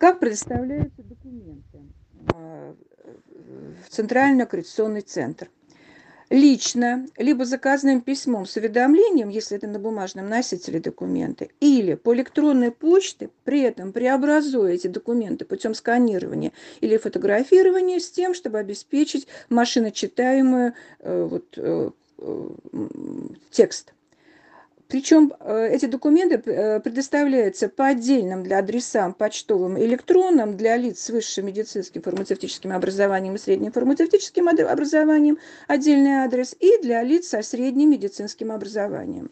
Как предоставляются документы а, в Центральный аккредитационный центр? лично, либо заказным письмом с уведомлением, если это на бумажном носителе документы, или по электронной почте, при этом преобразуя эти документы путем сканирования или фотографирования с тем, чтобы обеспечить машиночитаемый э, вот, э, э, текст. Причем э, эти документы э, предоставляются по отдельным для адресам почтовым электронным для лиц с высшим медицинским фармацевтическим образованием и средним фармацевтическим образованием отдельный адрес и для лиц со средним медицинским образованием.